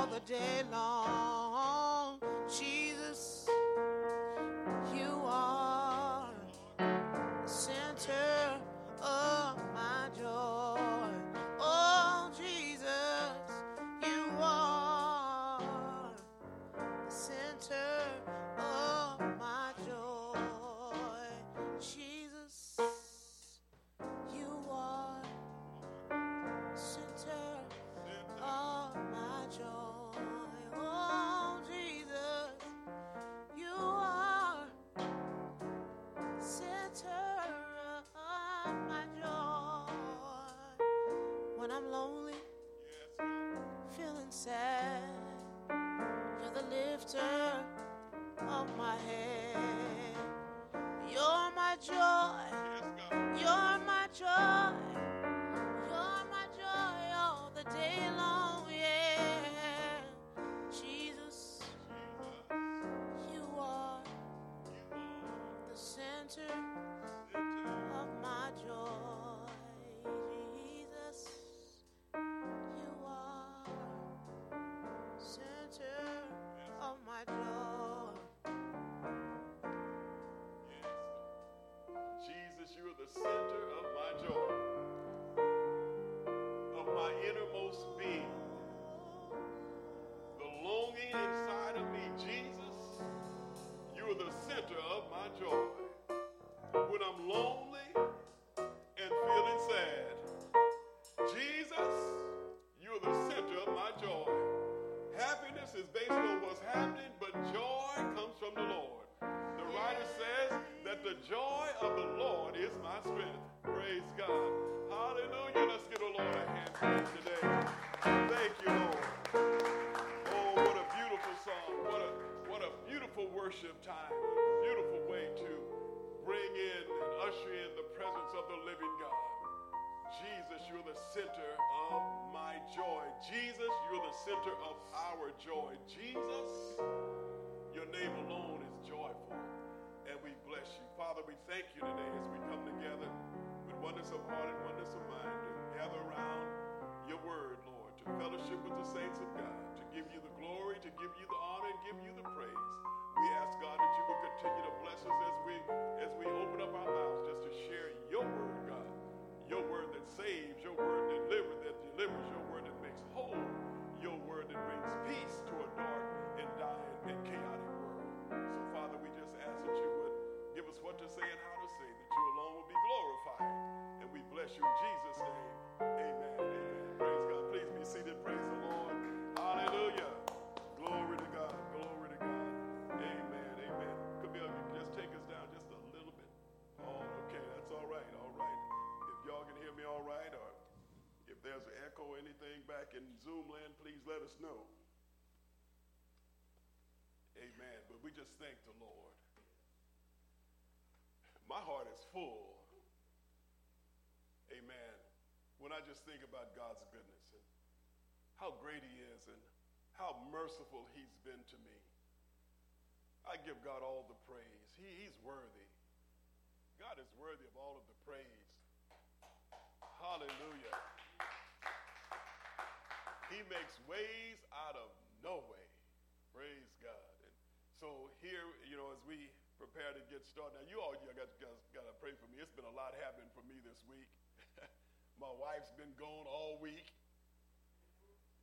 all the day long. When center of our joy. Jesus, your name alone is joyful. And we bless you. Father, we thank you today as we come together with oneness of heart and oneness of mind to gather around your word, Lord, to fellowship with the saints of God, to give you the glory, to give you the honor, and give you the We just thank the Lord. My heart is full. Amen. When I just think about God's goodness and how great He is and how merciful He's been to me, I give God all the praise. He, he's worthy. God is worthy of all of the praise. Hallelujah. He makes ways out of no way. So here, you know, as we prepare to get started, now you all you got, got, got to pray for me. It's been a lot happening for me this week. My wife's been gone all week.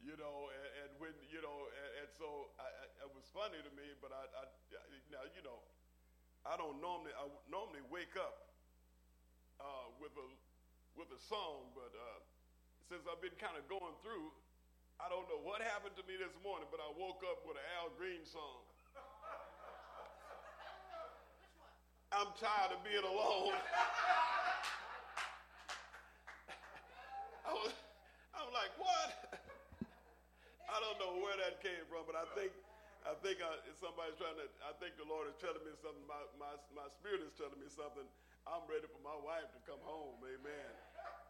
You know, and, and when you know, and, and so I, I, it was funny to me. But I, I, now you know, I don't normally I normally wake up uh, with a with a song, but uh, since I've been kind of going through, I don't know what happened to me this morning, but I woke up with an Al Green song. I'm tired of being alone. I was, I'm like, what? I don't know where that came from, but I think, I think I, somebody's trying to. I think the Lord is telling me something. My, my, my spirit is telling me something. I'm ready for my wife to come home. Amen.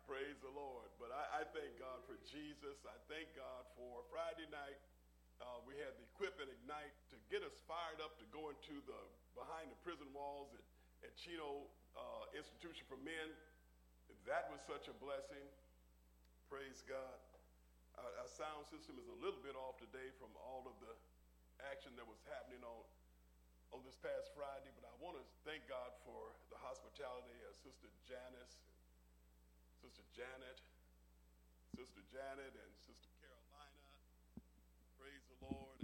Praise the Lord. But I, I thank God for Jesus. I thank God for Friday night. Uh, we had the Equip and Ignite to get us fired up to go into the behind the prison walls at, at Chino uh, Institution for Men that was such a blessing. Praise God. Our, our sound system is a little bit off today from all of the action that was happening on on this past Friday, but I want to thank God for the hospitality of Sister Janice, Sister Janet, Sister Janet, and Sister Lord.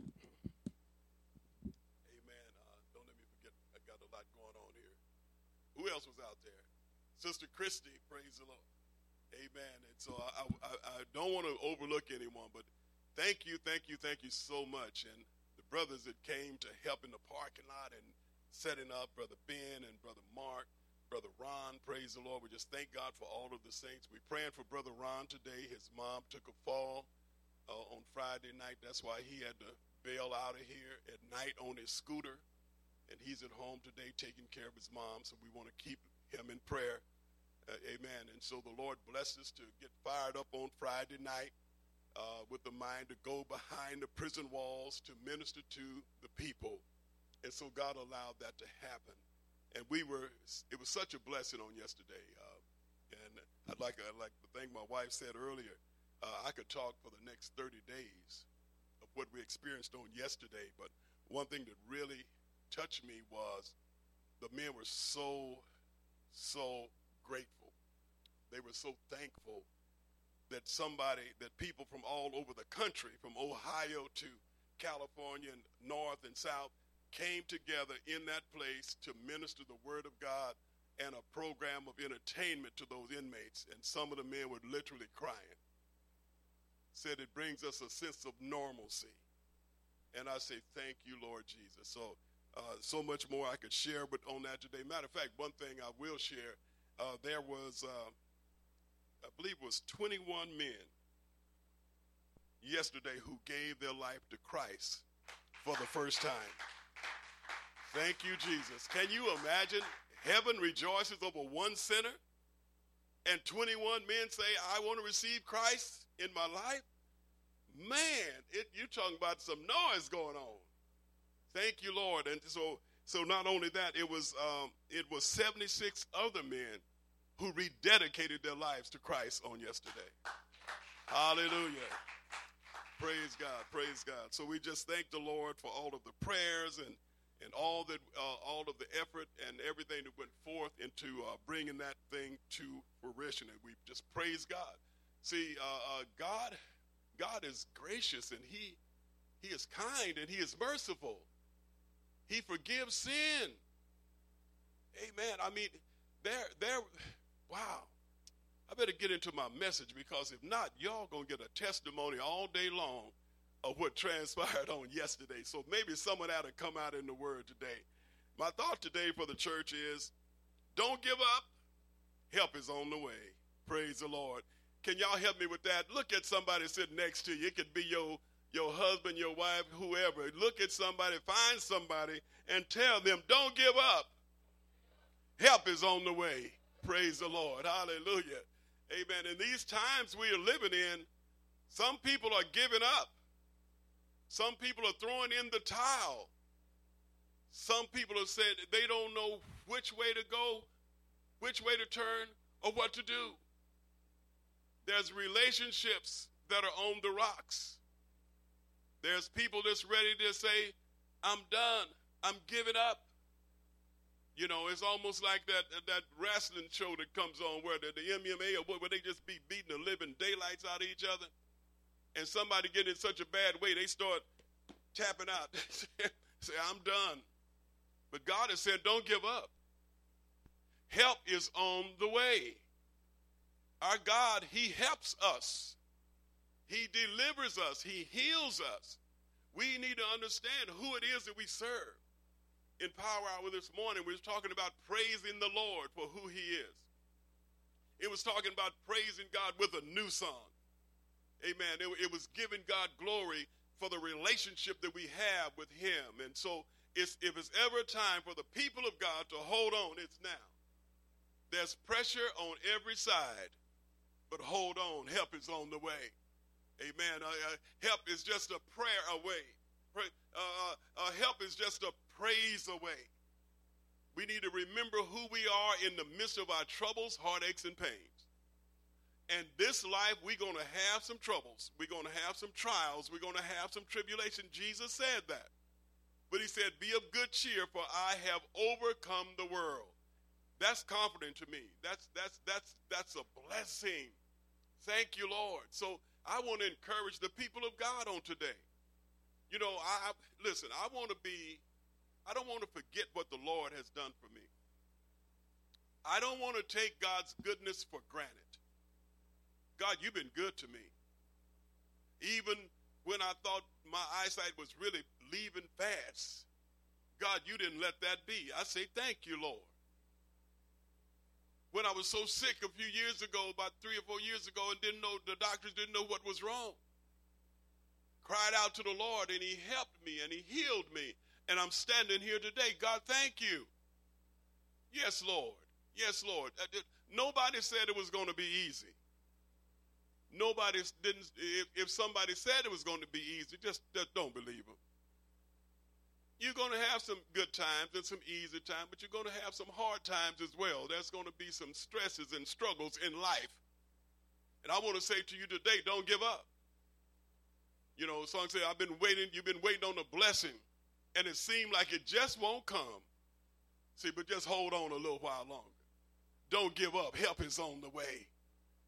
Amen. Uh, don't let me forget, I got a lot going on here. Who else was out there? Sister Christy, praise the Lord. Amen. And so I, I, I don't want to overlook anyone, but thank you, thank you, thank you so much. And the brothers that came to help in the parking lot and setting up, Brother Ben and Brother Mark, Brother Ron, praise the Lord. We just thank God for all of the saints. We're praying for Brother Ron today. His mom took a fall uh, on Friday night. That's why he had to bail out of here at night on his scooter. And he's at home today taking care of his mom. So we want to keep him in prayer. Uh, amen. And so the Lord blessed us to get fired up on Friday night uh, with the mind to go behind the prison walls to minister to the people. And so God allowed that to happen. And we were, it was such a blessing on yesterday. Uh, and I'd like, I'd like the thing my wife said earlier, uh, I could talk for the next 30 days of what we experienced on yesterday. But one thing that really touched me was the men were so, so grateful. They were so thankful that somebody, that people from all over the country, from Ohio to California and north and south, came together in that place to minister the word of God and a program of entertainment to those inmates. And some of the men were literally crying. Said it brings us a sense of normalcy. And I say, thank you, Lord Jesus. So, uh, so much more I could share but on that today. Matter of fact, one thing I will share, uh, there was uh, I believe it was 21 men yesterday who gave their life to Christ for the first time. Thank you, Jesus. Can you imagine? Heaven rejoices over one sinner, and 21 men say, I want to receive Christ in my life. Man, it, you're talking about some noise going on. Thank you, Lord. And so, so not only that, it was um, it was 76 other men who rededicated their lives to Christ on yesterday. Hallelujah. Praise God. Praise God. So we just thank the Lord for all of the prayers and and all that uh, all of the effort and everything that went forth into uh, bringing that thing to fruition and we just praise God. See, uh, uh God God is gracious and he he is kind and he is merciful. He forgives sin. Amen. I mean, there there Wow. I better get into my message because if not, y'all gonna get a testimony all day long of what transpired on yesterday. So maybe some of that'll come out in the word today. My thought today for the church is don't give up. Help is on the way. Praise the Lord. Can y'all help me with that? Look at somebody sitting next to you. It could be your your husband, your wife, whoever. Look at somebody, find somebody, and tell them, don't give up. Help is on the way. Praise the Lord. Hallelujah. Amen. In these times we are living in, some people are giving up. Some people are throwing in the towel. Some people have said they don't know which way to go, which way to turn, or what to do. There's relationships that are on the rocks. There's people that's ready to say, I'm done. I'm giving up. You know, it's almost like that that wrestling show that comes on where the, the MMA or where they just be beating the living daylights out of each other, and somebody get in such a bad way they start tapping out, say, "I'm done." But God has said, "Don't give up. Help is on the way." Our God, He helps us. He delivers us. He heals us. We need to understand who it is that we serve in Power Hour this morning, we was talking about praising the Lord for who he is. It was talking about praising God with a new song. Amen. It, it was giving God glory for the relationship that we have with him. And so it's, if it's ever a time for the people of God to hold on, it's now. There's pressure on every side, but hold on. Help is on the way. Amen. Uh, uh, help is just a prayer away. Uh, uh, uh, help is just a praise away. We need to remember who we are in the midst of our troubles, heartaches, and pains. And this life, we're going to have some troubles. We're going to have some trials. We're going to have some tribulation. Jesus said that. But he said, Be of good cheer, for I have overcome the world. That's comforting to me. That's that's that's that's a blessing. Thank you, Lord. So I want to encourage the people of God on today. You know, I, I listen, I want to be I don't want to forget what the Lord has done for me. I don't want to take God's goodness for granted. God, you've been good to me. Even when I thought my eyesight was really leaving fast, God, you didn't let that be. I say, thank you, Lord. When I was so sick a few years ago, about three or four years ago, and didn't know, the doctors didn't know what was wrong, cried out to the Lord, and He helped me and He healed me. And I'm standing here today. God, thank you. Yes, Lord. Yes, Lord. Uh, nobody said it was going to be easy. Nobody didn't. If, if somebody said it was going to be easy, just, just don't believe them. You're going to have some good times and some easy times, but you're going to have some hard times as well. There's going to be some stresses and struggles in life. And I want to say to you today, don't give up. You know, song say, I've been waiting, you've been waiting on a blessing, and it seemed like it just won't come. See, but just hold on a little while longer. Don't give up. Help is on the way.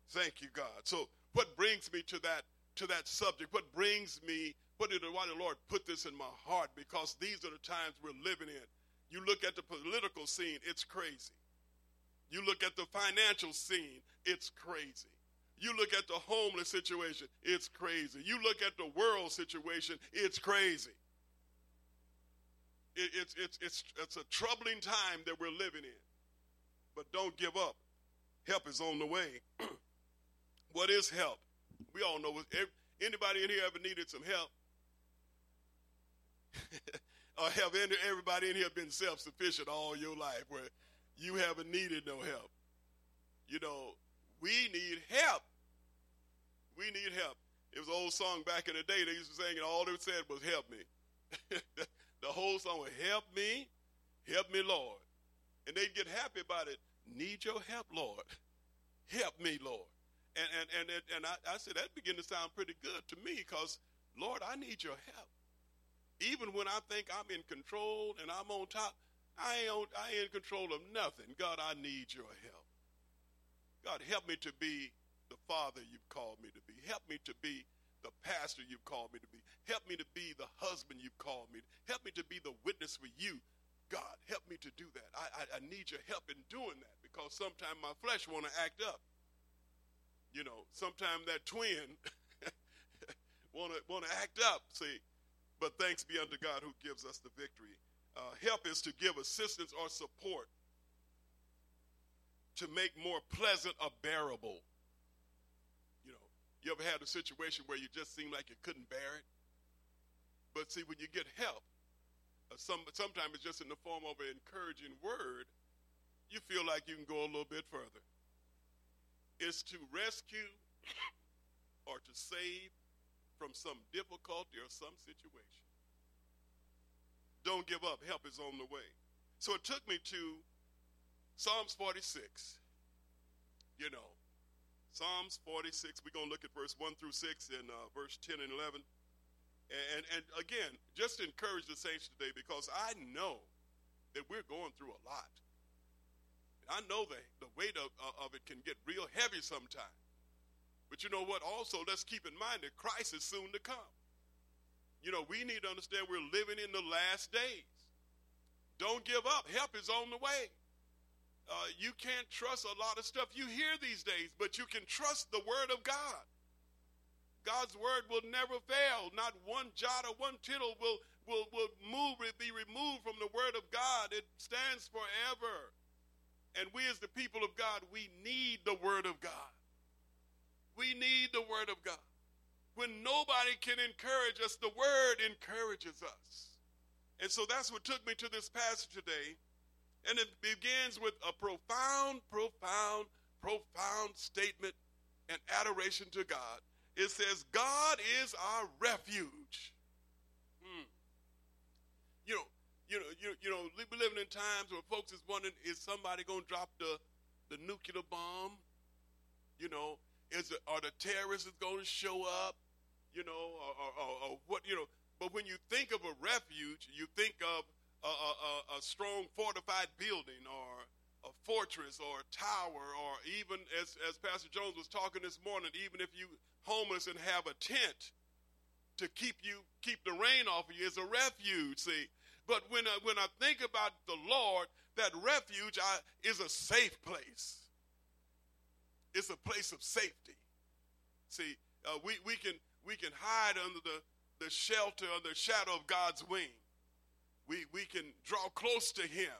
Thank you, God. So what brings me to that to that subject? What brings me? What did why the Lord put this in my heart? Because these are the times we're living in. You look at the political scene, it's crazy. You look at the financial scene, it's crazy. You look at the homeless situation, it's crazy. You look at the world situation, it's crazy. It, it's, it's, it's, it's a troubling time that we're living in. But don't give up. Help is on the way. What is help? We all know. Anybody in here ever needed some help? or have everybody in here been self-sufficient all your life where you haven't needed no help? You know, we need help. We need help. It was an old song back in the day. They used to sing, and all they said was, "Help me." the whole song was, "Help me, help me, Lord," and they'd get happy about it. Need your help, Lord. Help me, Lord. And, and, and, and I, I said, that began to sound pretty good to me because, Lord, I need your help. Even when I think I'm in control and I'm on top, I ain't, I ain't in control of nothing. God, I need your help. God, help me to be the father you've called me to be. Help me to be the pastor you've called me to be. Help me to be the husband you've called me. To. Help me to be the witness for you. God, help me to do that. I, I, I need your help in doing that because sometimes my flesh want to act up you know, sometimes that twin want to want to act up. See, but thanks be unto God who gives us the victory. Uh, help is to give assistance or support to make more pleasant or bearable. You know, you ever had a situation where you just seemed like you couldn't bear it? But see, when you get help, uh, some sometimes it's just in the form of an encouraging word. You feel like you can go a little bit further is to rescue or to save from some difficulty or some situation. Don't give up. Help is on the way. So it took me to Psalms 46. You know, Psalms 46, we're going to look at verse 1 through 6 and uh, verse 10 and 11. And, and again, just encourage the saints today because I know that we're going through a lot. I know the, the weight of, uh, of it can get real heavy sometimes. But you know what? Also, let's keep in mind that Christ is soon to come. You know, we need to understand we're living in the last days. Don't give up. Help is on the way. Uh, you can't trust a lot of stuff you hear these days, but you can trust the Word of God. God's Word will never fail. Not one jot or one tittle will, will, will move, be removed from the Word of God. It stands forever. And we, as the people of God, we need the Word of God. We need the Word of God. When nobody can encourage us, the Word encourages us. And so that's what took me to this passage today. And it begins with a profound, profound, profound statement and adoration to God. It says, God is our refuge. Hmm. You know, you know, you, you know, we're living in times where folks is wondering, is somebody to drop the, the nuclear bomb? You know, is it, are the terrorists going to show up? You know, or, or, or, what, you know. But when you think of a refuge, you think of a, a, a strong fortified building or a fortress or a tower or even, as, as Pastor Jones was talking this morning, even if you homeless and have a tent to keep you, keep the rain off of you, is a refuge, see. But when I, when I think about the Lord, that refuge I, is a safe place. It's a place of safety. See, uh, we, we, can, we can hide under the, the shelter or the shadow of God's wing. We, we can draw close to Him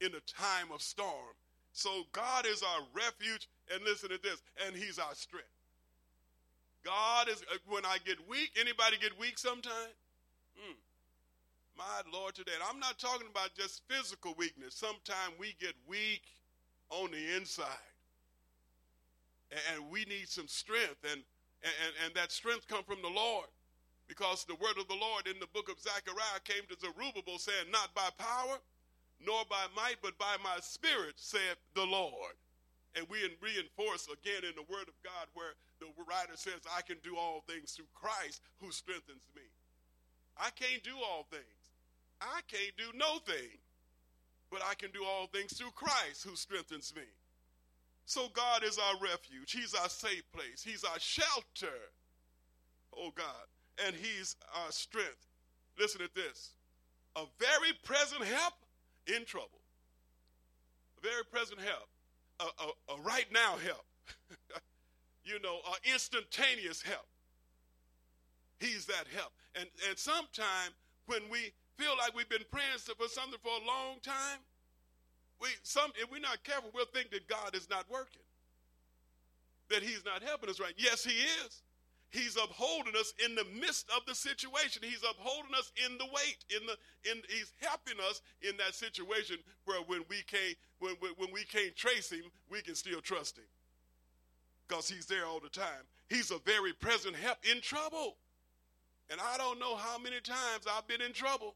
in a time of storm. So God is our refuge, and listen to this, and He's our strength. God is, uh, when I get weak, anybody get weak sometime? Mm. My Lord, today. And I'm not talking about just physical weakness. Sometimes we get weak on the inside. And we need some strength. And, and, and that strength come from the Lord. Because the word of the Lord in the book of Zechariah came to Zerubbabel saying, Not by power, nor by might, but by my spirit, said the Lord. And we reinforce again in the word of God where the writer says, I can do all things through Christ who strengthens me. I can't do all things. I can't do no thing, but I can do all things through Christ who strengthens me. So God is our refuge. He's our safe place. He's our shelter. Oh God. And He's our strength. Listen to this a very present help in trouble. A very present help. A, a, a right now help. you know, a instantaneous help. He's that help. And and sometime when we feel like we've been praying for something for a long time, we some if we're not careful, we'll think that God is not working. That He's not helping us right. Yes, He is. He's upholding us in the midst of the situation. He's upholding us in the weight. In the in He's helping us in that situation where when we can't when when we can't trace Him, we can still trust Him. Because He's there all the time. He's a very present help in trouble. And I don't know how many times I've been in trouble.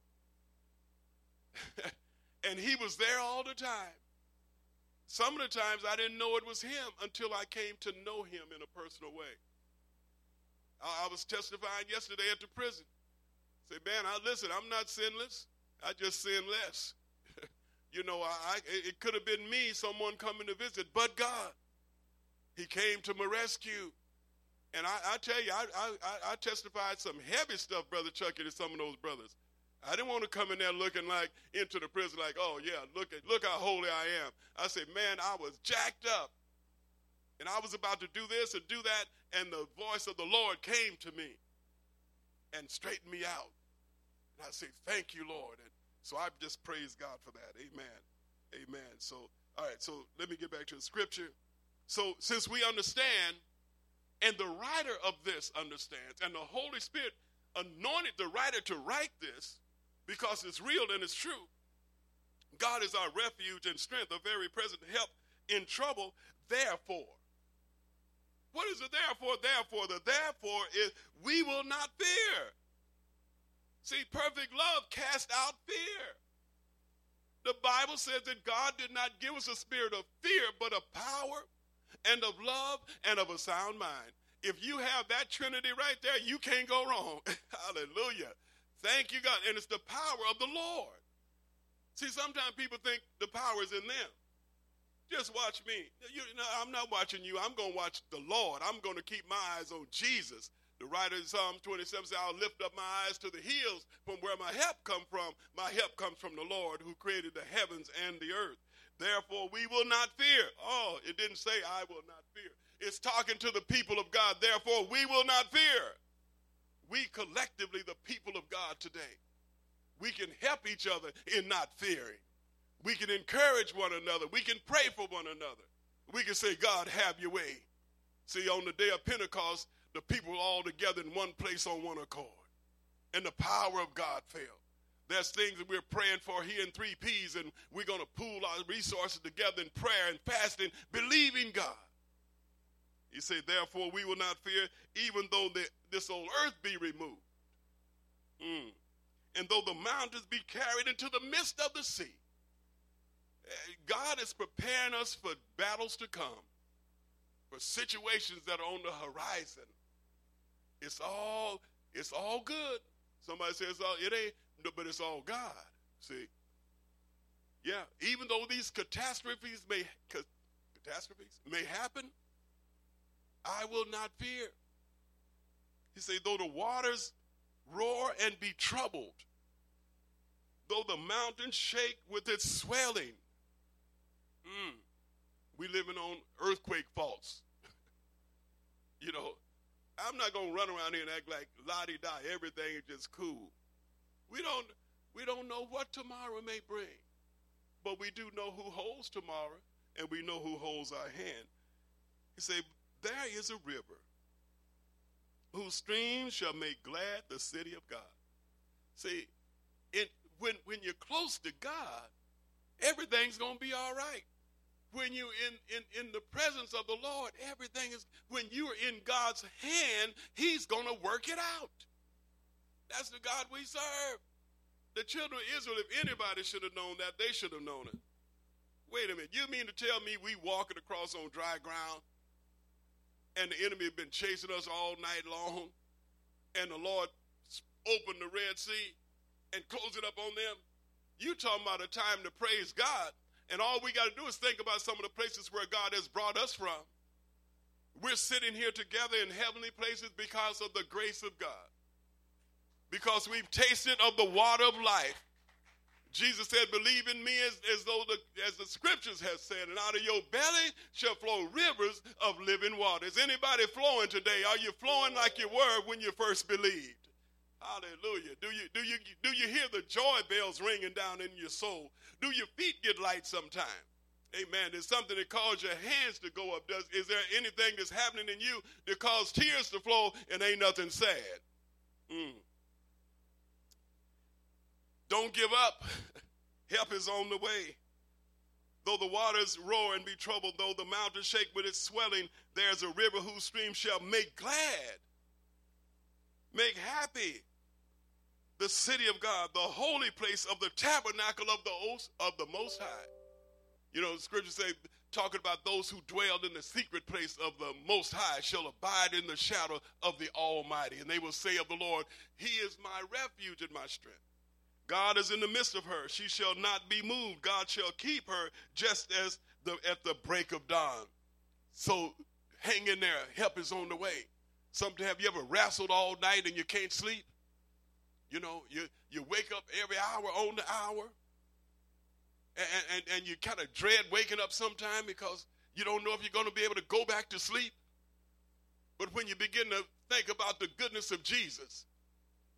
and he was there all the time. Some of the times I didn't know it was him until I came to know him in a personal way. I, I was testifying yesterday at the prison. Say, man, I listen, I'm not sinless. I just sin less. you know, I, I, it could have been me, someone coming to visit, but God. He came to my rescue. And I, I tell you, I, I, I testified some heavy stuff, Brother Chucky, to some of those brothers. I didn't want to come in there looking like into the prison like, oh yeah, look at look how holy I am. I said, man, I was jacked up. And I was about to do this and do that, and the voice of the Lord came to me and straightened me out. And I say, Thank you, Lord. And so I just praise God for that. Amen. Amen. So, all right, so let me get back to the scripture. So, since we understand, and the writer of this understands, and the Holy Spirit anointed the writer to write this, because it's real and it's true. God is our refuge and strength, a very present help in trouble. Therefore, what is it therefore? Therefore, the therefore is we will not fear. See, perfect love cast out fear. The Bible says that God did not give us a spirit of fear, but of power and of love and of a sound mind. If you have that trinity right there, you can't go wrong. Hallelujah. Thank you, God. And it's the power of the Lord. See, sometimes people think the power is in them. Just watch me. You know, I'm not watching you. I'm going to watch the Lord. I'm going to keep my eyes on Jesus. The writer in Psalm 27 says, I'll lift up my eyes to the hills from where my help come from. My help comes from the Lord who created the heavens and the earth. Therefore, we will not fear. Oh, it didn't say, I will not fear. It's talking to the people of God. Therefore, we will not fear we collectively, the people of God today, we can help each other in not fearing. We can encourage one another. We can pray for one another. We can say, God, have your way. See, on the day of Pentecost, the people were all together in one place on one accord. And the power of God fell. There's things that we're praying for here in 3Ps, and we're going to pool our resources together in prayer and fasting, believing God he said, Therefore, we will not fear, even though the, this old earth be removed. Mm. and though the mountains be carried into the midst of the sea. Eh, God is preparing us for battles to come, for situations that are on the horizon. It's all it's all good. Somebody says, "Oh, it ain't," but it's all God. See, yeah. Even though these catastrophes may catastrophes may happen, I will not fear. He say, though the waters roar and be troubled, though the mountains shake with its swelling. Mm, we living on earthquake faults. you know, I'm not gonna run around here and act like la di da, everything is just cool. We don't we don't know what tomorrow may bring. But we do know who holds tomorrow, and we know who holds our hand. He said, There is a river whose streams shall make glad the city of God. See, when, when you're close to God, everything's going to be all right. When you're in, in, in the presence of the Lord, everything is, when you're in God's hand, He's going to work it out. That's the God we serve. The children of Israel, if anybody should have known that, they should have known it. Wait a minute, you mean to tell me we walking across on dry ground and the enemy had been chasing us all night long and the Lord opened the Red Sea and closed it up on them? You talking about a time to praise God, and all we got to do is think about some of the places where God has brought us from. We're sitting here together in heavenly places because of the grace of God because we've tasted of the water of life. Jesus said, Believe in me as, as though the as the scriptures have said, and out of your belly shall flow rivers of living water. Is anybody flowing today? Are you flowing like you were when you first believed? Hallelujah. Do you do you do you hear the joy bells ringing down in your soul? Do your feet get light sometime? Amen. There's something that causes your hands to go up. Does is there anything that's happening in you that causes tears to flow and ain't nothing sad? Mm. Don't give up. Help is on the way. Though the waters roar and be troubled, though the mountains shake with its swelling, there's a river whose stream shall make glad, make happy the city of God, the holy place of the tabernacle of the, of the Most High. You know, the scriptures say, talking about those who dwell in the secret place of the Most High shall abide in the shadow of the Almighty. And they will say of the Lord, He is my refuge and my strength. God is in the midst of her. She shall not be moved. God shall keep her just as the, at the break of dawn. So hang in there. Help is on the way. Something have you ever wrestled all night and you can't sleep? You know, you, you wake up every hour on the hour. And, and, and you kind of dread waking up sometime because you don't know if you're going to be able to go back to sleep. But when you begin to think about the goodness of Jesus,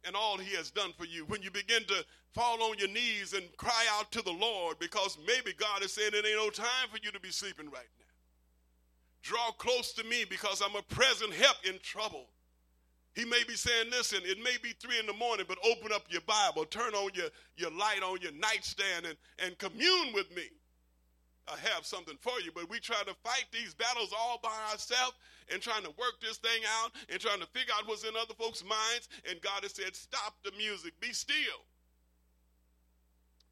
and all he has done for you. When you begin to fall on your knees and cry out to the Lord because maybe God is saying it ain't no time for you to be sleeping right now. Draw close to me because I'm a present help in trouble. He may be saying, listen, it may be three in the morning, but open up your Bible, turn on your, your light on your nightstand, and, and commune with me. I have something for you, but we try to fight these battles all by ourselves and trying to work this thing out and trying to figure out what's in other folks' minds. And God has said, Stop the music, be still.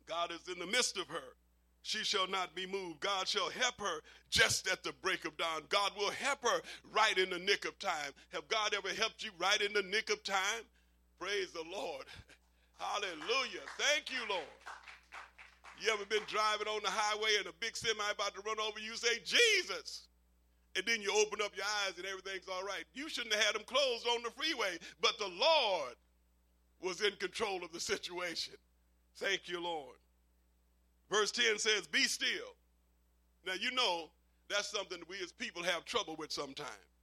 God is in the midst of her. She shall not be moved. God shall help her just at the break of dawn. God will help her right in the nick of time. Have God ever helped you right in the nick of time? Praise the Lord. Hallelujah. Thank you, Lord. You ever been driving on the highway and a big semi about to run over you? Say, Jesus. And then you open up your eyes and everything's all right. You shouldn't have had them closed on the freeway, but the Lord was in control of the situation. Thank you, Lord. Verse 10 says, Be still. Now, you know that's something that we as people have trouble with sometimes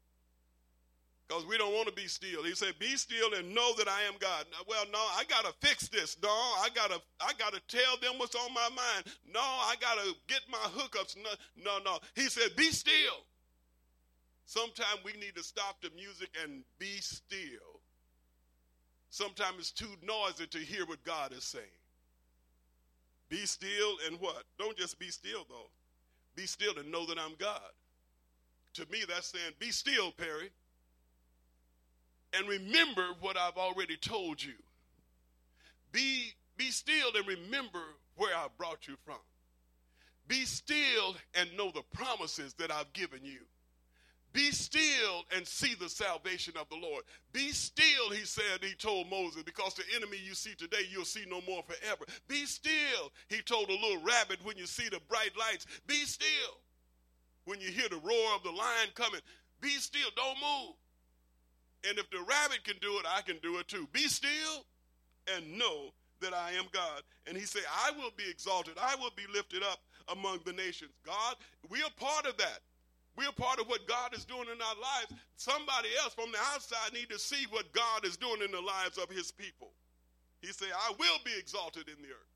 because we don't want to be still. He said, "Be still and know that I am God." Well, no, I gotta fix this. No, I gotta, I gotta tell them what's on my mind. No, I gotta get my hookups. No, no, no. He said, "Be still." Sometimes we need to stop the music and be still. Sometimes it's too noisy to hear what God is saying. Be still and what? Don't just be still though. Be still and know that I'm God. To me, that's saying, "Be still, Perry." And remember what I've already told you. Be, be still and remember where I brought you from. Be still and know the promises that I've given you. Be still and see the salvation of the Lord. Be still, he said, he told Moses, because the enemy you see today, you'll see no more forever. Be still, he told a little rabbit when you see the bright lights. Be still. When you hear the roar of the lion coming, be still, don't move. And if the rabbit can do it, I can do it too. Be still and know that I am God. And he said, I will be exalted, I will be lifted up among the nations. God, we are part of that. We're part of what God is doing in our lives. Somebody else from the outside need to see what God is doing in the lives of his people. He said, I will be exalted in the earth.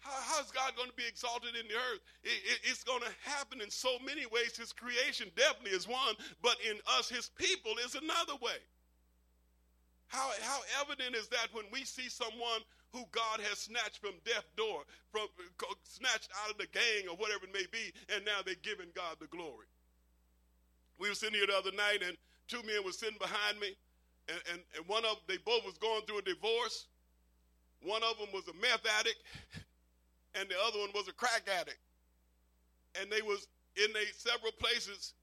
How, how's God going to be exalted in the earth? It, it, it's going to happen in so many ways. His creation definitely is one, but in us, his people, is another way. How, how evident is that when we see someone who God has snatched from death door, from snatched out of the gang or whatever it may be, and now they're giving God the glory. We were sitting here the other night, and two men were sitting behind me, and, and, and one of them, they both was going through a divorce. One of them was a meth addict, and the other one was a crack addict. And they was in they several places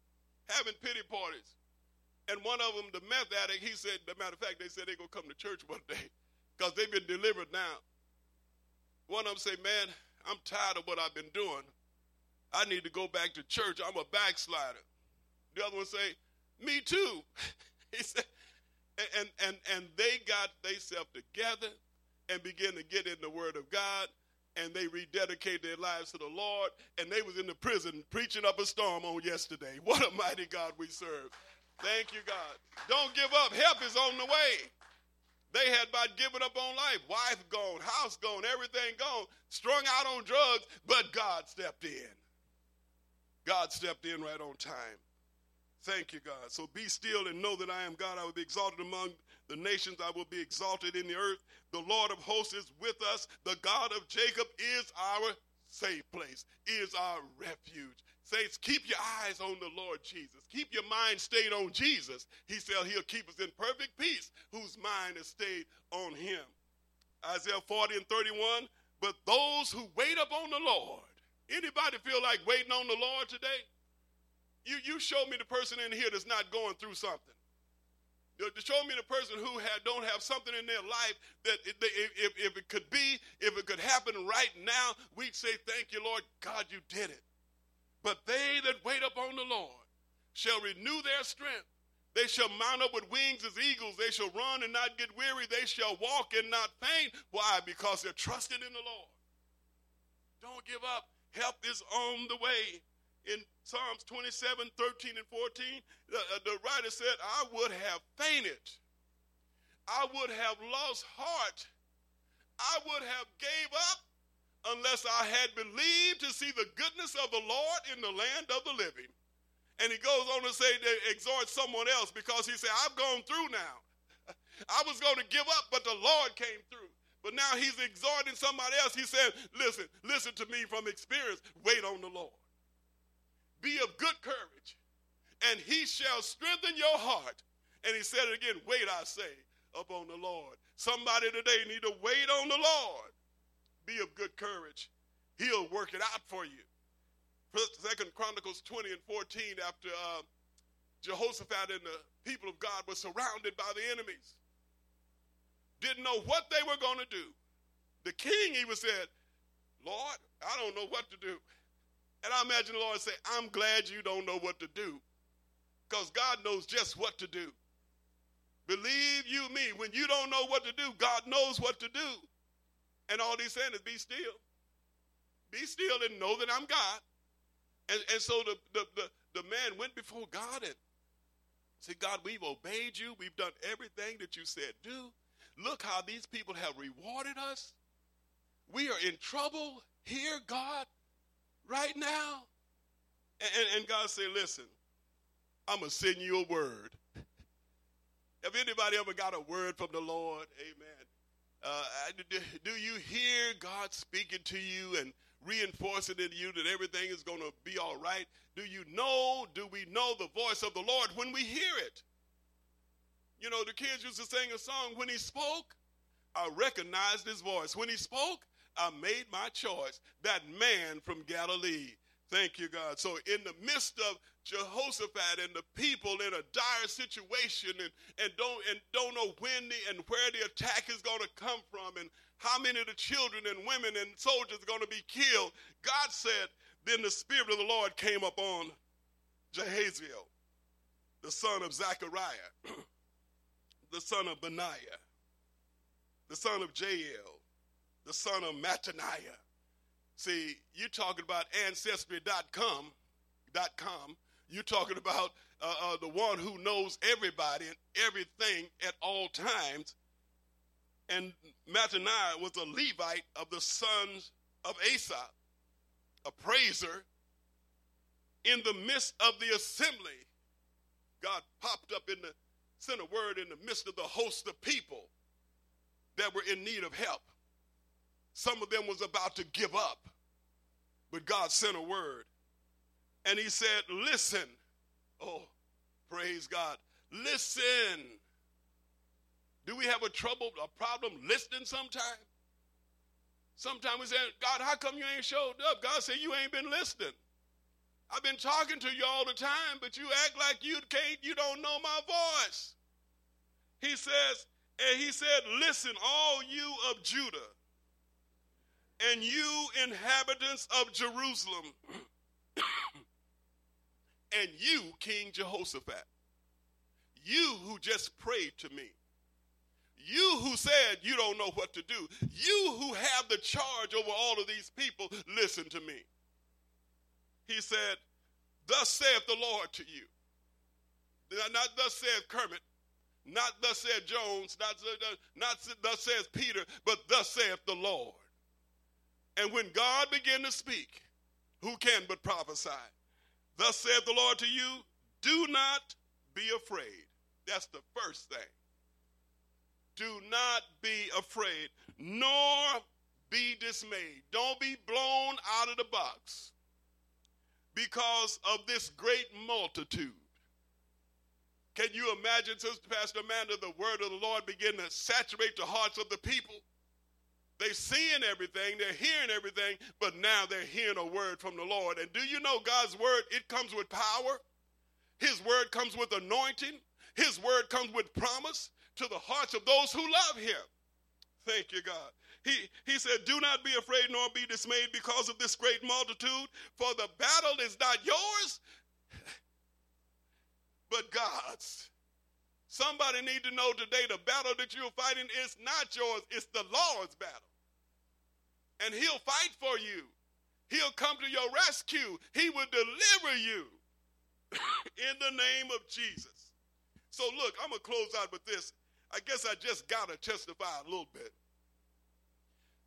having pity parties. And one of them, the meth addict, he said, a matter of fact, they said they're going to come to church one day because they've been delivered now. One of them say, Man, I'm tired of what I've been doing. I need to go back to church. I'm a backslider. The other one say, Me too. he said, and, and, and they got themselves together and began to get in the Word of God and they rededicate their lives to the Lord. And they was in the prison preaching up a storm on yesterday. What a mighty God we serve. Thank you, God. Don't give up. Help is on the way. They had about given up on life. Wife gone, house gone, everything gone, strung out on drugs, but God stepped in. God stepped in right on time. Thank you, God. So be still and know that I am God. I will be exalted among the nations. I will be exalted in the earth. The Lord of hosts is with us. The God of Jacob is our safe place, is our refuge. Saints, keep your eyes on the Lord Jesus. Keep your mind stayed on Jesus. He said he'll keep us in perfect peace whose mind is stayed on him. Isaiah 40 and 31, but those who wait upon the Lord. Anybody feel like waiting on the Lord today? You, you show me the person in here that's not going through something. To show me the person who had, don't have something in their life that if, if, if it could be, if it could happen right now, we'd say, Thank you, Lord. God, you did it. But they that wait upon the Lord shall renew their strength. They shall mount up with wings as eagles. They shall run and not get weary. They shall walk and not faint. Why? Because they're trusting in the Lord. Don't give up. Help is on the way. In Psalms 27, 13, and 14, the, uh, the writer said, I would have fainted. I would have lost heart. I would have gave up unless I had believed to see the goodness of the Lord in the land of the living. And he goes on to say to exhort someone else because he said, I've gone through now. I was going to give up, but the Lord came through. But now he's exhorting somebody else. He said, Listen, listen to me from experience. Wait on the Lord. Be of good courage, and he shall strengthen your heart. And he said it again, Wait, I say, upon the Lord. Somebody today need to wait on the Lord. Be of good courage. He'll work it out for you. Second Chronicles 20 and 14, after uh, Jehoshaphat and the people of God were surrounded by the enemies, didn't know what they were going to do. The king even said, Lord, I don't know what to do. And I imagine the Lord say, I'm glad you don't know what to do because God knows just what to do. Believe you me, when you don't know what to do, God knows what to do. And all he's saying is be still. Be still and know that I'm God. And, and so the, the, the, the man went before God and said, God, we've obeyed you. We've done everything that you said do. Look how these people have rewarded us. We are in trouble here, God, right now. And, and God said, listen, I'm going to send you a word. Have anybody ever got a word from the Lord? Amen. Uh, do you hear God speaking to you and reinforcing in you that everything is going to be all right? Do you know, do we know the voice of the Lord when we hear it? You know, the kids used to sing a song, When He Spoke, I recognized his voice. When he spoke, I made my choice. That man from Galilee. Thank you, God. So, in the midst of Jehoshaphat and the people in a dire situation and, and don't and don't know when the and where the attack is going to come from and how many of the children and women and soldiers are going to be killed, God said, then the Spirit of the Lord came upon Jahaziel, the son of Zechariah, the son of Benaiah, the son of Jael, the son of Mattaniah. See, you're talking about ancestry.com, dot .com. You're talking about uh, uh, the one who knows everybody and everything at all times. And Mattaniah was a Levite of the sons of Asaph, a praiser. In the midst of the assembly, God popped up in the sent a word in the midst of the host of people that were in need of help. Some of them was about to give up, but God sent a word. And he said, listen. Oh, praise God. Listen. Do we have a trouble, a problem listening sometime? Sometimes we say, God, how come you ain't showed up? God said, you ain't been listening. I've been talking to you all the time, but you act like you can't, you don't know my voice. He says, and he said, Listen, all you of Judah, and you inhabitants of Jerusalem, and you, King Jehoshaphat, you who just prayed to me, you who said you don't know what to do, you who have the charge over all of these people, listen to me. He said, Thus saith the Lord to you. Not thus saith Kermit, not thus saith Jones, not, not thus saith Peter, but thus saith the Lord. And when God began to speak, who can but prophesy? Thus saith the Lord to you, do not be afraid. That's the first thing. Do not be afraid, nor be dismayed. Don't be blown out of the box because of this great multitude. Can you imagine, Sister Pastor Amanda, the word of the Lord begin to saturate the hearts of the people? They're seeing everything, they're hearing everything, but now they're hearing a word from the Lord. And do you know God's word? It comes with power. His word comes with anointing. His word comes with promise to the hearts of those who love him. Thank you, God. He, he said, Do not be afraid nor be dismayed because of this great multitude, for the battle is not yours, but God's. Somebody need to know today the battle that you're fighting is not yours, it's the Lord's battle. And he'll fight for you. He'll come to your rescue. He will deliver you in the name of Jesus. So look, I'm going to close out with this. I guess I just got to testify a little bit.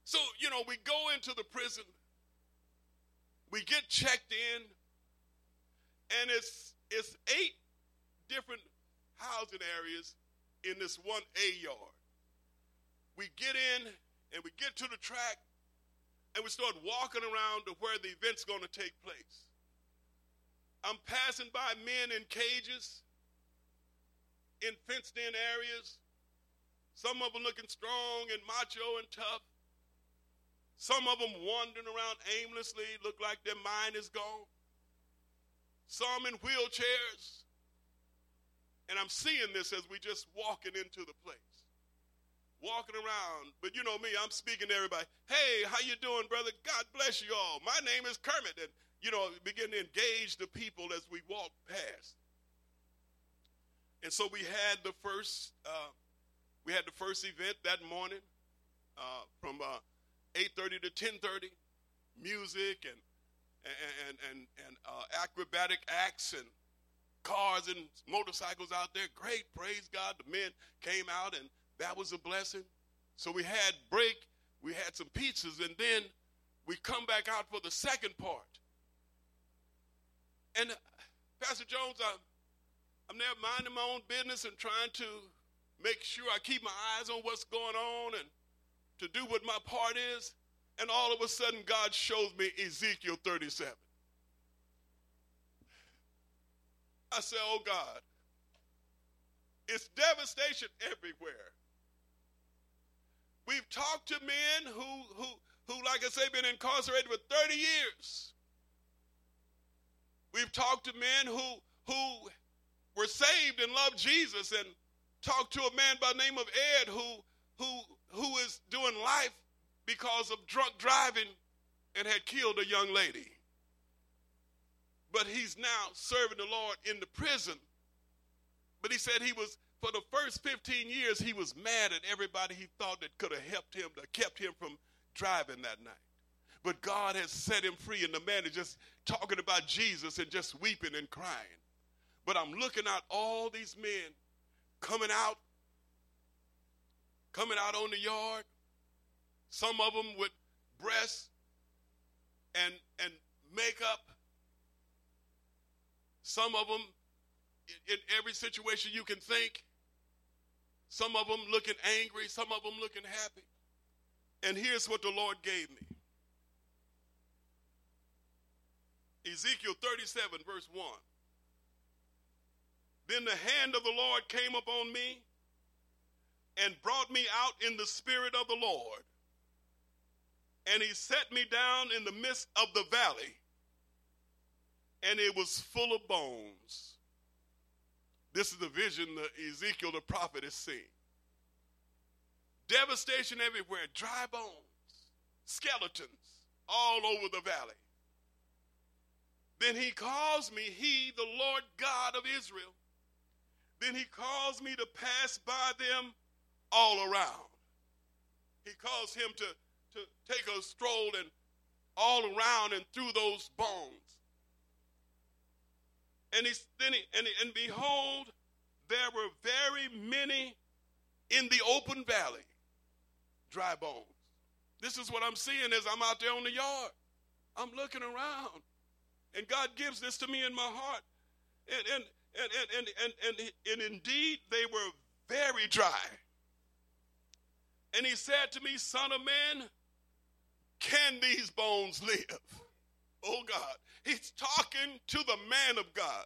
So, you know, we go into the prison, we get checked in, and it's it's eight different housing areas in this one A yard. We get in and we get to the track and we start walking around to where the event's going to take place. I'm passing by men in cages, in fenced in areas. Some of them looking strong and macho and tough. Some of them wandering around aimlessly, look like their mind is gone. Some in wheelchairs. And I'm seeing this as we just walking into the place. Walking around, but you know me, I'm speaking to everybody. Hey, how you doing, brother? God bless you all. My name is Kermit, and you know, begin to engage the people as we walk past. And so we had the first, uh, we had the first event that morning uh, from uh, 8:30 to 10:30, music and and and and uh, acrobatic acts and cars and motorcycles out there. Great, praise God. The men came out, and that was a blessing. So we had break, we had some pizzas, and then we come back out for the second part. And uh, Pastor Jones, I'm, I'm there minding my own business and trying to make sure I keep my eyes on what's going on and to do what my part is. And all of a sudden, God shows me Ezekiel 37. I said, Oh God, it's devastation everywhere. We've talked to men who, who, who, like I say, been incarcerated for 30 years. We've talked to men who, who were saved and loved Jesus and talked to a man by name of Ed who, who, who is doing life because of drunk driving and had killed a young lady. But he's now serving the Lord in the prison. But he said he was, for the first 15 years, he was mad at everybody he thought that could have helped him, that kept him from driving that night. But God has set him free, and the man is just talking about Jesus and just weeping and crying. But I'm looking at all these men coming out, coming out on the yard, some of them with breasts and, and makeup, some of them in, in every situation you can think, some of them looking angry, some of them looking happy. And here's what the Lord gave me Ezekiel 37, verse 1. Then the hand of the Lord came upon me and brought me out in the spirit of the Lord. And he set me down in the midst of the valley, and it was full of bones. This is the vision that Ezekiel the prophet is seeing. Devastation everywhere, dry bones, skeletons all over the valley. Then he calls me, he, the Lord God of Israel. Then he calls me to pass by them all around. He calls him to, to take a stroll and all around and through those bones. And he, then he, and, and behold, there were very many in the open valley, dry bones. This is what I'm seeing as I'm out there on the yard. I'm looking around. And God gives this to me in my heart. And, and, and, and, and, and, and, indeed, they were very dry. And he said to me, Son of man, can these bones live? Oh God. He's talking to the man of God.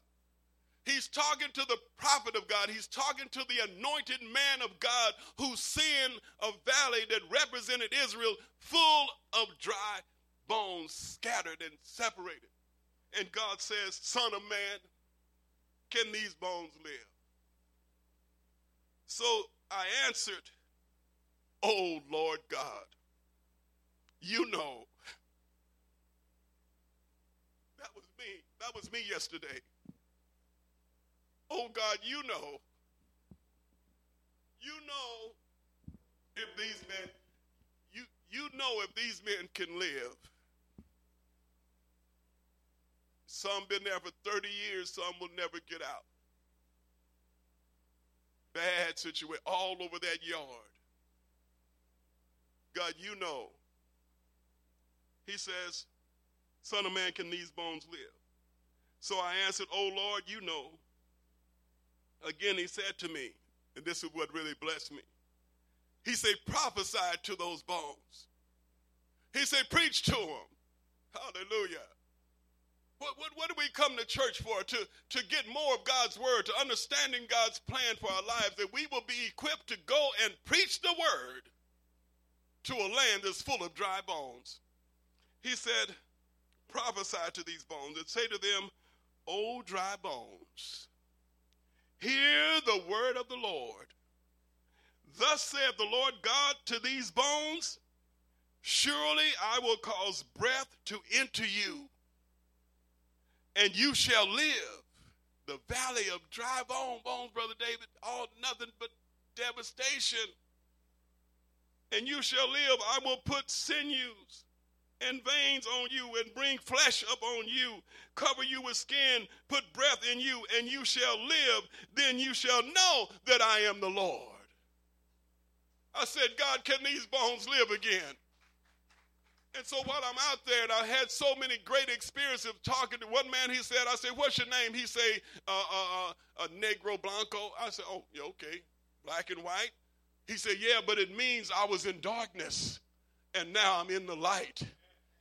He's talking to the prophet of God. He's talking to the anointed man of God who sin a valley that represented Israel full of dry bones, scattered and separated. And God says, Son of man, can these bones live? So I answered, Oh Lord God, you know. That was me. That was me yesterday. Oh God, you know. You know if these men, you, you know if these men can live. Some been there for 30 years, some will never get out. Bad situation all over that yard. God, you know. He says, Son of man, can these bones live? So I answered, Oh Lord, you know. Again, he said to me, and this is what really blessed me. He said, prophesy to those bones. He said, preach to them. Hallelujah. What, what, what do we come to church for? To, to get more of God's word, to understanding God's plan for our lives, that we will be equipped to go and preach the word to a land that's full of dry bones. He said, prophesy to these bones and say to them, O dry bones, hear the word of the Lord. Thus saith the Lord God to these bones, Surely I will cause breath to enter you and you shall live. The valley of dry bone, bones, Brother David, all nothing but devastation. And you shall live. I will put sinews and veins on you and bring flesh up on you, cover you with skin, put breath in you, and you shall live. Then you shall know that I am the Lord. I said, God, can these bones live again? And so while I'm out there, and I had so many great experiences of talking to one man, he said, I said, what's your name? He say, uh, uh, uh, Negro Blanco. I said, oh, okay, black and white. He said, yeah, but it means I was in darkness, and now I'm in the light.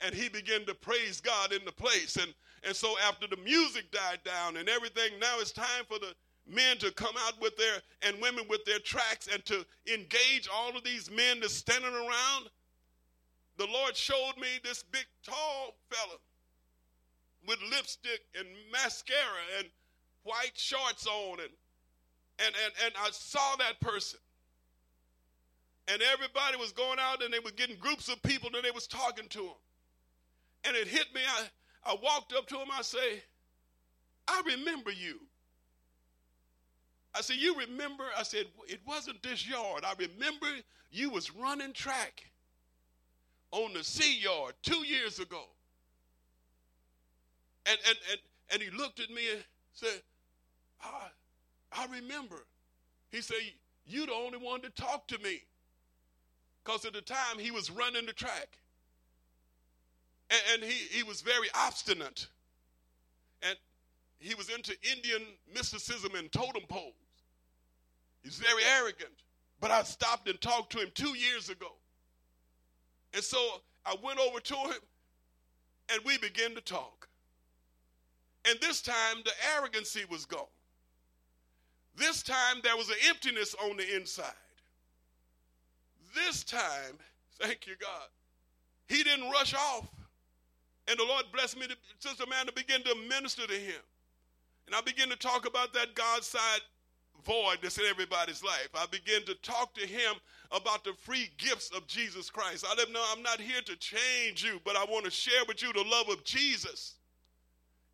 And he began to praise God in the place. And, and so after the music died down and everything, now it's time for the, men to come out with their and women with their tracks and to engage all of these men that's standing around, the Lord showed me this big tall fella with lipstick and mascara and white shorts on and and and, and I saw that person. And everybody was going out and they were getting groups of people and they was talking to him. And it hit me. I, I walked up to him. I say, I remember you. I said, you remember? I said, it wasn't this yard. I remember you was running track on the C yard two years ago. And, and, and, and he looked at me and said, I, I remember. He said, you the only one to talk to me. Because at the time he was running the track. And, and he, he was very obstinate. And he was into Indian mysticism and totem poles. He's very arrogant. But I stopped and talked to him two years ago. And so I went over to him and we began to talk. And this time the arrogancy was gone. This time there was an emptiness on the inside. This time, thank you, God, he didn't rush off. And the Lord blessed me, to, Sister Amanda, begin to minister to him. And I begin to talk about that God side void that's in everybody's life. I begin to talk to him about the free gifts of Jesus Christ. I let him know I'm not here to change you, but I want to share with you the love of Jesus.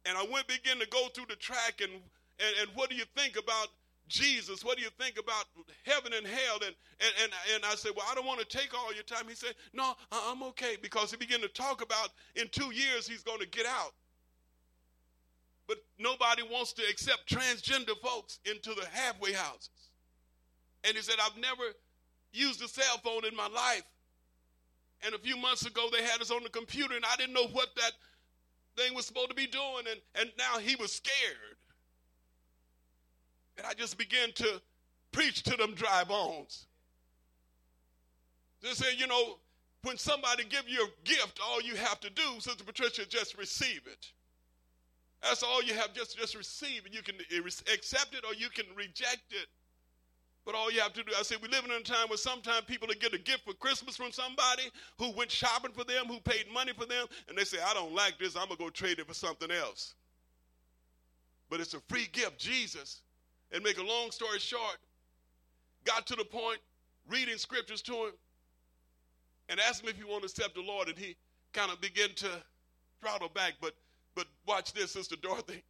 And I went begin to go through the track and, and, and what do you think about Jesus? What do you think about heaven and hell? And, and, and, and I said, Well, I don't want to take all your time. He said, No, uh, I'm okay because he began to talk about in two years he's going to get out. But nobody wants to accept transgender folks into the halfway houses. And he said, I've never used a cell phone in my life. And a few months ago, they had us on the computer, and I didn't know what that thing was supposed to be doing. And, and now he was scared. And I just began to preach to them dry bones. They say, you know, when somebody give you a gift, all you have to do, Sister Patricia, just receive it. That's all you have. Just just receive it. You can accept it or you can reject it. But all you have to do, I say, we live in a time where sometimes people get a gift for Christmas from somebody who went shopping for them, who paid money for them, and they say, I don't like this. I'm going to go trade it for something else. But it's a free gift. Jesus, and make a long story short, got to the point reading scriptures to him and asked him if he wanted to accept the Lord, and he kind of began to throttle back. But but watch this, Sister Dorothy.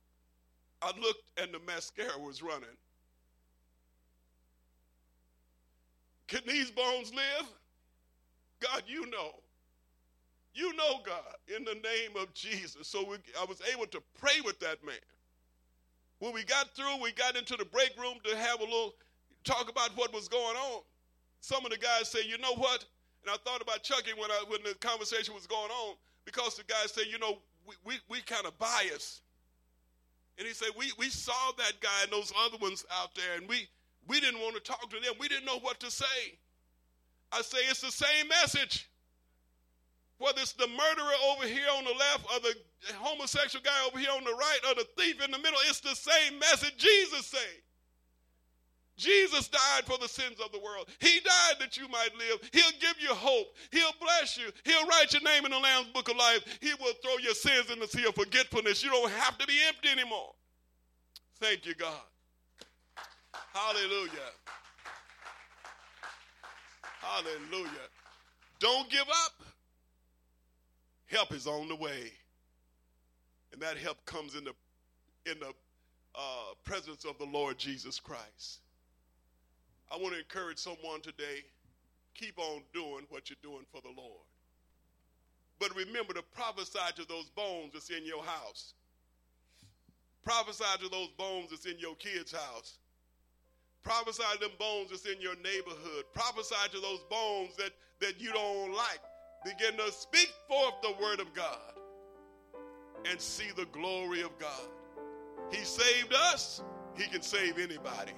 I looked and the mascara was running. Can these bones live? God, you know. You know, God, in the name of Jesus. So we, I was able to pray with that man. When we got through, we got into the break room to have a little talk about what was going on. Some of the guys say, you know what? And I thought about Chucky when, I, when the conversation was going on because the guys say, you know, we, we, we kind of biased. And he said, we, we saw that guy and those other ones out there, and we, we didn't want to talk to them. We didn't know what to say. I say it's the same message. Whether it's the murderer over here on the left or the homosexual guy over here on the right or the thief in the middle, it's the same message Jesus said. Jesus died for the sins of the world. He died that you might live. He'll give you hope. He'll bless you. He'll write your name in the Lamb's book of life. He will throw your sins in the sea of forgetfulness. You don't have to be empty anymore. Thank you, God. Hallelujah. Hallelujah. Don't give up. Help is on the way. And that help comes in the in the uh, presence of the Lord Jesus Christ. I want to encourage someone today keep on doing what you're doing for the Lord. But remember to prophesy to those bones that's in your house. Prophesy to those bones that's in your kid's house. Prophesy to them bones that's in your neighborhood. Prophesy to those bones that, that you don't like. Begin to speak forth the word of God and see the glory of God. He saved us, He can save anybody.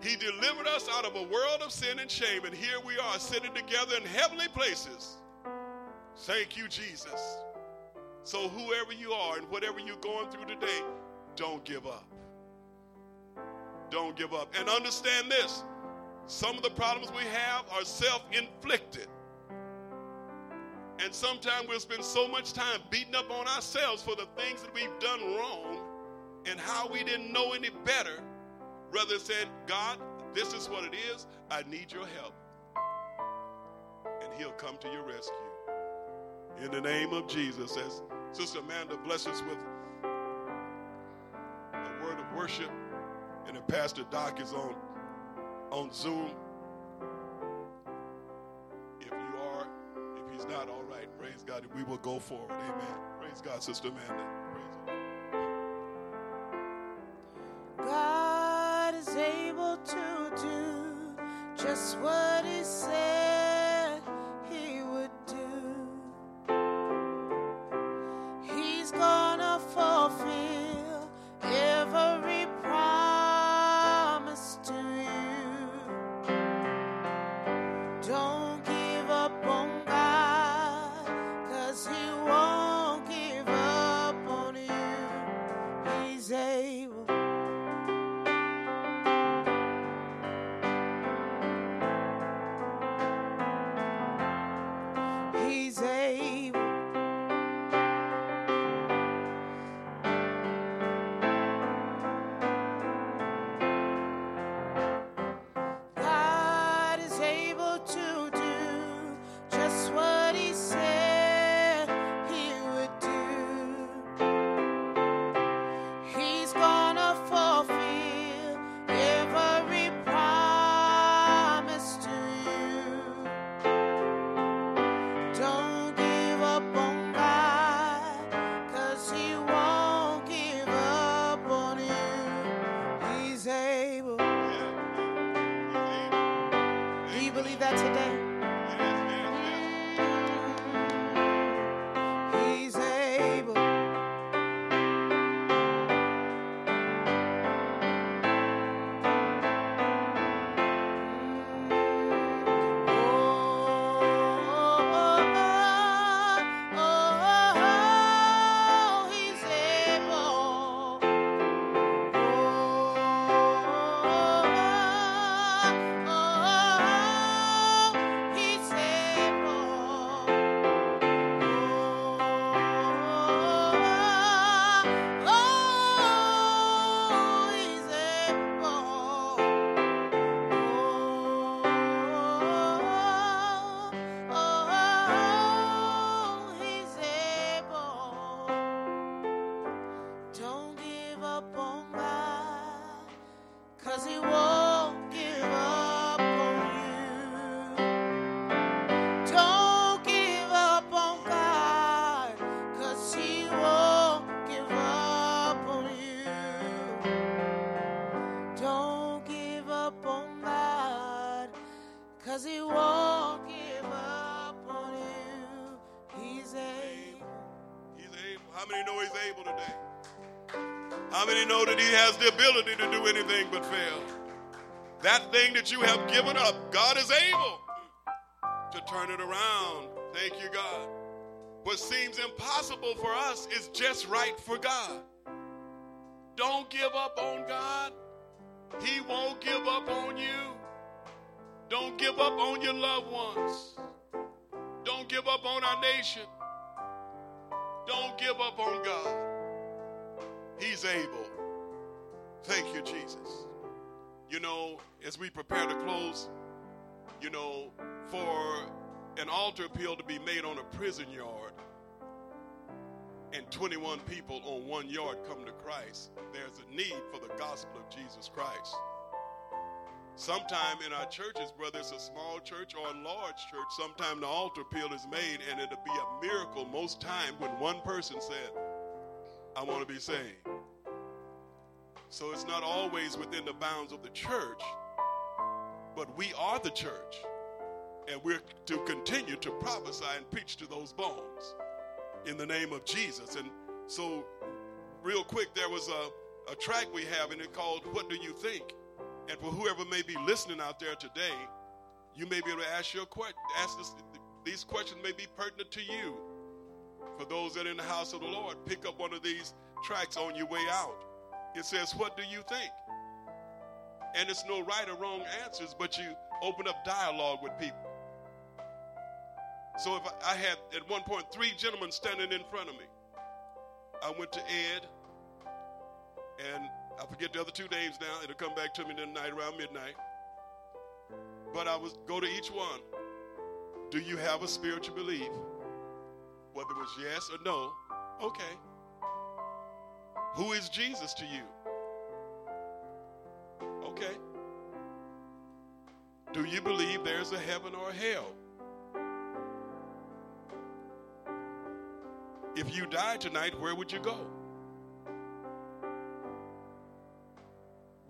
He delivered us out of a world of sin and shame, and here we are sitting together in heavenly places. Thank you, Jesus. So, whoever you are and whatever you're going through today, don't give up. Don't give up. And understand this some of the problems we have are self inflicted. And sometimes we'll spend so much time beating up on ourselves for the things that we've done wrong and how we didn't know any better, rather than saying, God, this is what it is. I need your help. And he'll come to your rescue. In the name of Jesus, as Sister Amanda blesses with a word of worship, and then Pastor Doc is on, on Zoom. If you are, if he's not, praise God. We will go forward. Amen. Praise God, Sister Amanda. Praise God is able to do just what He said that he has the ability to do anything but fail? That thing that you have given up, God is able to turn it around. Thank you, God. What seems impossible for us is just right for God. Don't give up on God. He won't give up on you. Don't give up on your loved ones. Don't give up on our nation. Don't give up on God. He's able. Thank you, Jesus. You know, as we prepare to close, you know, for an altar appeal to be made on a prison yard and 21 people on one yard come to Christ, there's a need for the gospel of Jesus Christ. Sometime in our churches, whether it's a small church or a large church, sometime the altar appeal is made and it'll be a miracle most time when one person said, I want to be saved. So it's not always within the bounds of the church, but we are the church. And we're to continue to prophesy and preach to those bones in the name of Jesus. And so, real quick, there was a, a track we have in it called What Do You Think? And for whoever may be listening out there today, you may be able to ask your question. Ask this, these questions may be pertinent to you. For those that are in the house of the Lord, pick up one of these tracks on your way out. It says, What do you think? And it's no right or wrong answers, but you open up dialogue with people. So if I, had at one point three gentlemen standing in front of me, I went to Ed, and I forget the other two names now. It'll come back to me tonight around midnight. But I was go to each one. Do you have a spiritual belief? Whether it was yes or no, okay. Who is Jesus to you? Okay. Do you believe there's a heaven or a hell? If you died tonight, where would you go?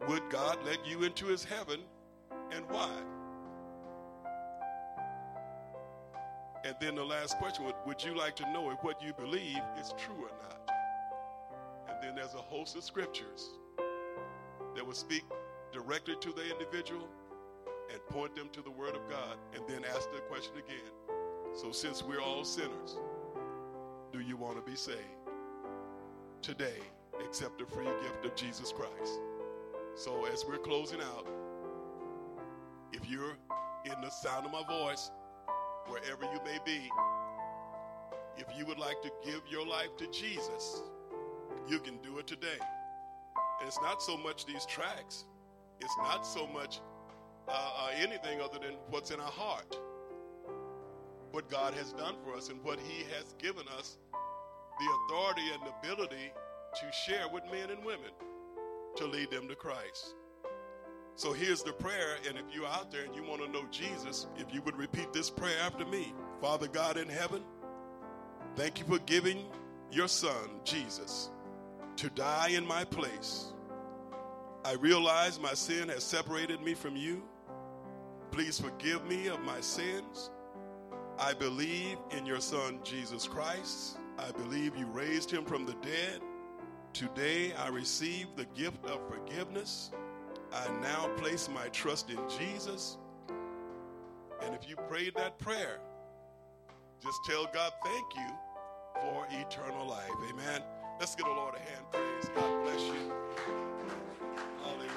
Would God let you into his heaven and why? And then the last question would, would you like to know if what you believe is true or not? Then there's a host of scriptures that will speak directly to the individual and point them to the Word of God and then ask the question again. So, since we're all sinners, do you want to be saved? Today, accept the free gift of Jesus Christ. So, as we're closing out, if you're in the sound of my voice, wherever you may be, if you would like to give your life to Jesus, you can do it today. And it's not so much these tracks, it's not so much uh, uh, anything other than what's in our heart, what God has done for us, and what He has given us the authority and ability to share with men and women to lead them to Christ. So here's the prayer, and if you're out there and you want to know Jesus, if you would repeat this prayer after me Father God in heaven, thank you for giving your Son, Jesus, to die in my place. I realize my sin has separated me from you. Please forgive me of my sins. I believe in your Son, Jesus Christ. I believe you raised him from the dead. Today I receive the gift of forgiveness. I now place my trust in Jesus. And if you prayed that prayer, just tell God thank you for eternal life. Amen. Let's give the Lord a hand praise. God bless you. Hallelujah.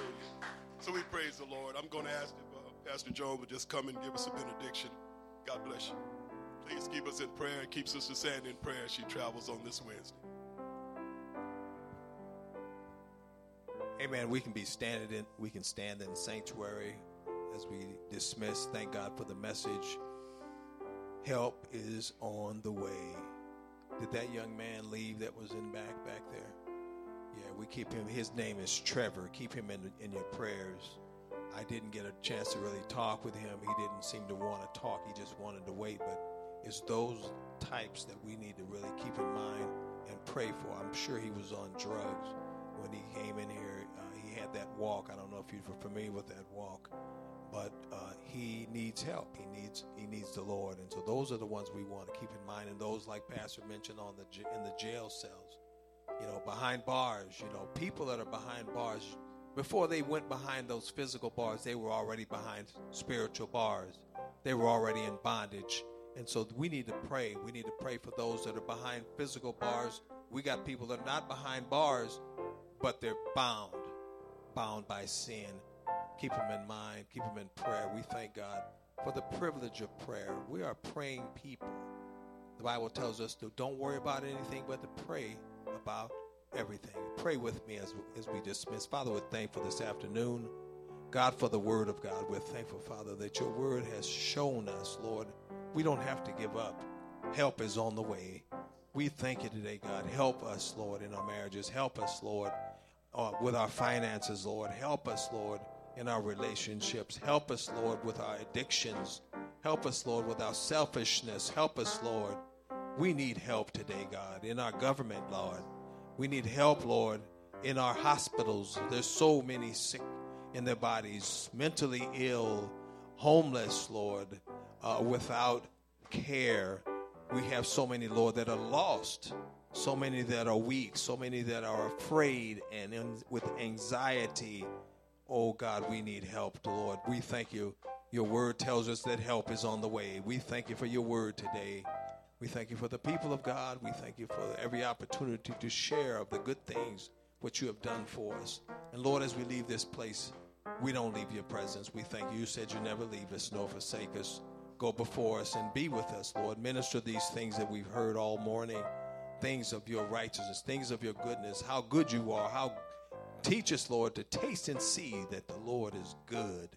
So we praise the Lord. I'm going to ask if uh, Pastor Joan would just come and give us a benediction. God bless you. Please keep us in prayer and keep Sister Sandy in prayer as she travels on this Wednesday. Amen. We can be standing in we can stand in sanctuary as we dismiss. Thank God for the message. Help is on the way. Did that young man leave that was in back back there? Yeah, we keep him. His name is Trevor. Keep him in in your prayers. I didn't get a chance to really talk with him. He didn't seem to want to talk. He just wanted to wait. But it's those types that we need to really keep in mind and pray for. I'm sure he was on drugs when he came in here. Uh, he had that walk. I don't know if you're familiar with that walk, but uh, he needs help. He needs he needs the Lord, and so those are the ones we want to keep in mind. And those, like Pastor mentioned, on the in the jail cells, you know, behind bars. You know, people that are behind bars. Before they went behind those physical bars, they were already behind spiritual bars. They were already in bondage. And so we need to pray. We need to pray for those that are behind physical bars. We got people that are not behind bars, but they're bound, bound by sin. Keep them in mind, keep them in prayer. We thank God for the privilege of prayer. We are praying people. The Bible tells us to don't worry about anything, but to pray about everything. Pray with me as, as we dismiss. Father, we're thankful this afternoon. God, for the word of God. We're thankful, Father, that your word has shown us, Lord, we don't have to give up. Help is on the way. We thank you today, God. Help us, Lord, in our marriages. Help us, Lord, uh, with our finances, Lord. Help us, Lord, in our relationships. Help us, Lord, with our addictions. Help us, Lord, with our selfishness. Help us, Lord. We need help today, God, in our government, Lord. We need help, Lord, in our hospitals. There's so many sick in their bodies, mentally ill, homeless, Lord, uh, without care. We have so many, Lord, that are lost, so many that are weak, so many that are afraid and in, with anxiety. Oh God, we need help, Lord. We thank you. Your word tells us that help is on the way. We thank you for your word today. We thank you for the people of God. We thank you for every opportunity to share of the good things which you have done for us. And Lord, as we leave this place, we don't leave your presence. We thank you. You said you never leave us nor forsake us. Go before us and be with us, Lord. Minister these things that we've heard all morning things of your righteousness, things of your goodness, how good you are, how teach us, Lord, to taste and see that the Lord is good.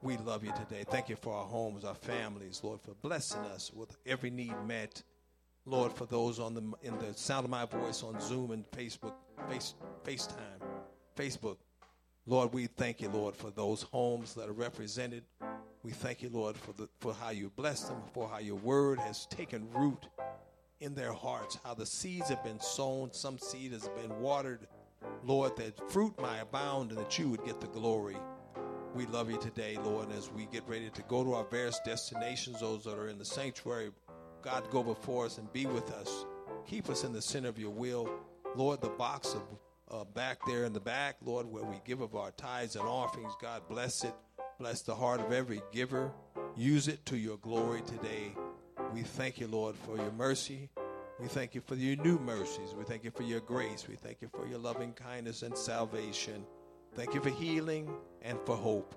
We love you today. Thank you for our homes, our families, Lord, for blessing us with every need met. Lord, for those on the in the sound of my voice on Zoom and Facebook, Face, FaceTime, Facebook. Lord, we thank you, Lord, for those homes that are represented. We thank you, Lord, for the for how you bless them, for how your word has taken root in their hearts, how the seeds have been sown, some seed has been watered. Lord, that fruit might abound and that you would get the glory. We love you today, Lord, and as we get ready to go to our various destinations, those that are in the sanctuary, God, go before us and be with us. Keep us in the center of your will. Lord, the box of uh, back there in the back, Lord, where we give of our tithes and offerings, God, bless it. Bless the heart of every giver. Use it to your glory today. We thank you, Lord, for your mercy. We thank you for your new mercies. We thank you for your grace. We thank you for your loving kindness and salvation. Thank you for healing and for hope.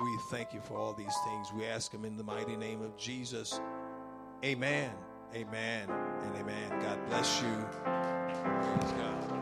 We thank you for all these things. We ask them in the mighty name of Jesus. Amen. Amen and amen. God bless you. Praise God.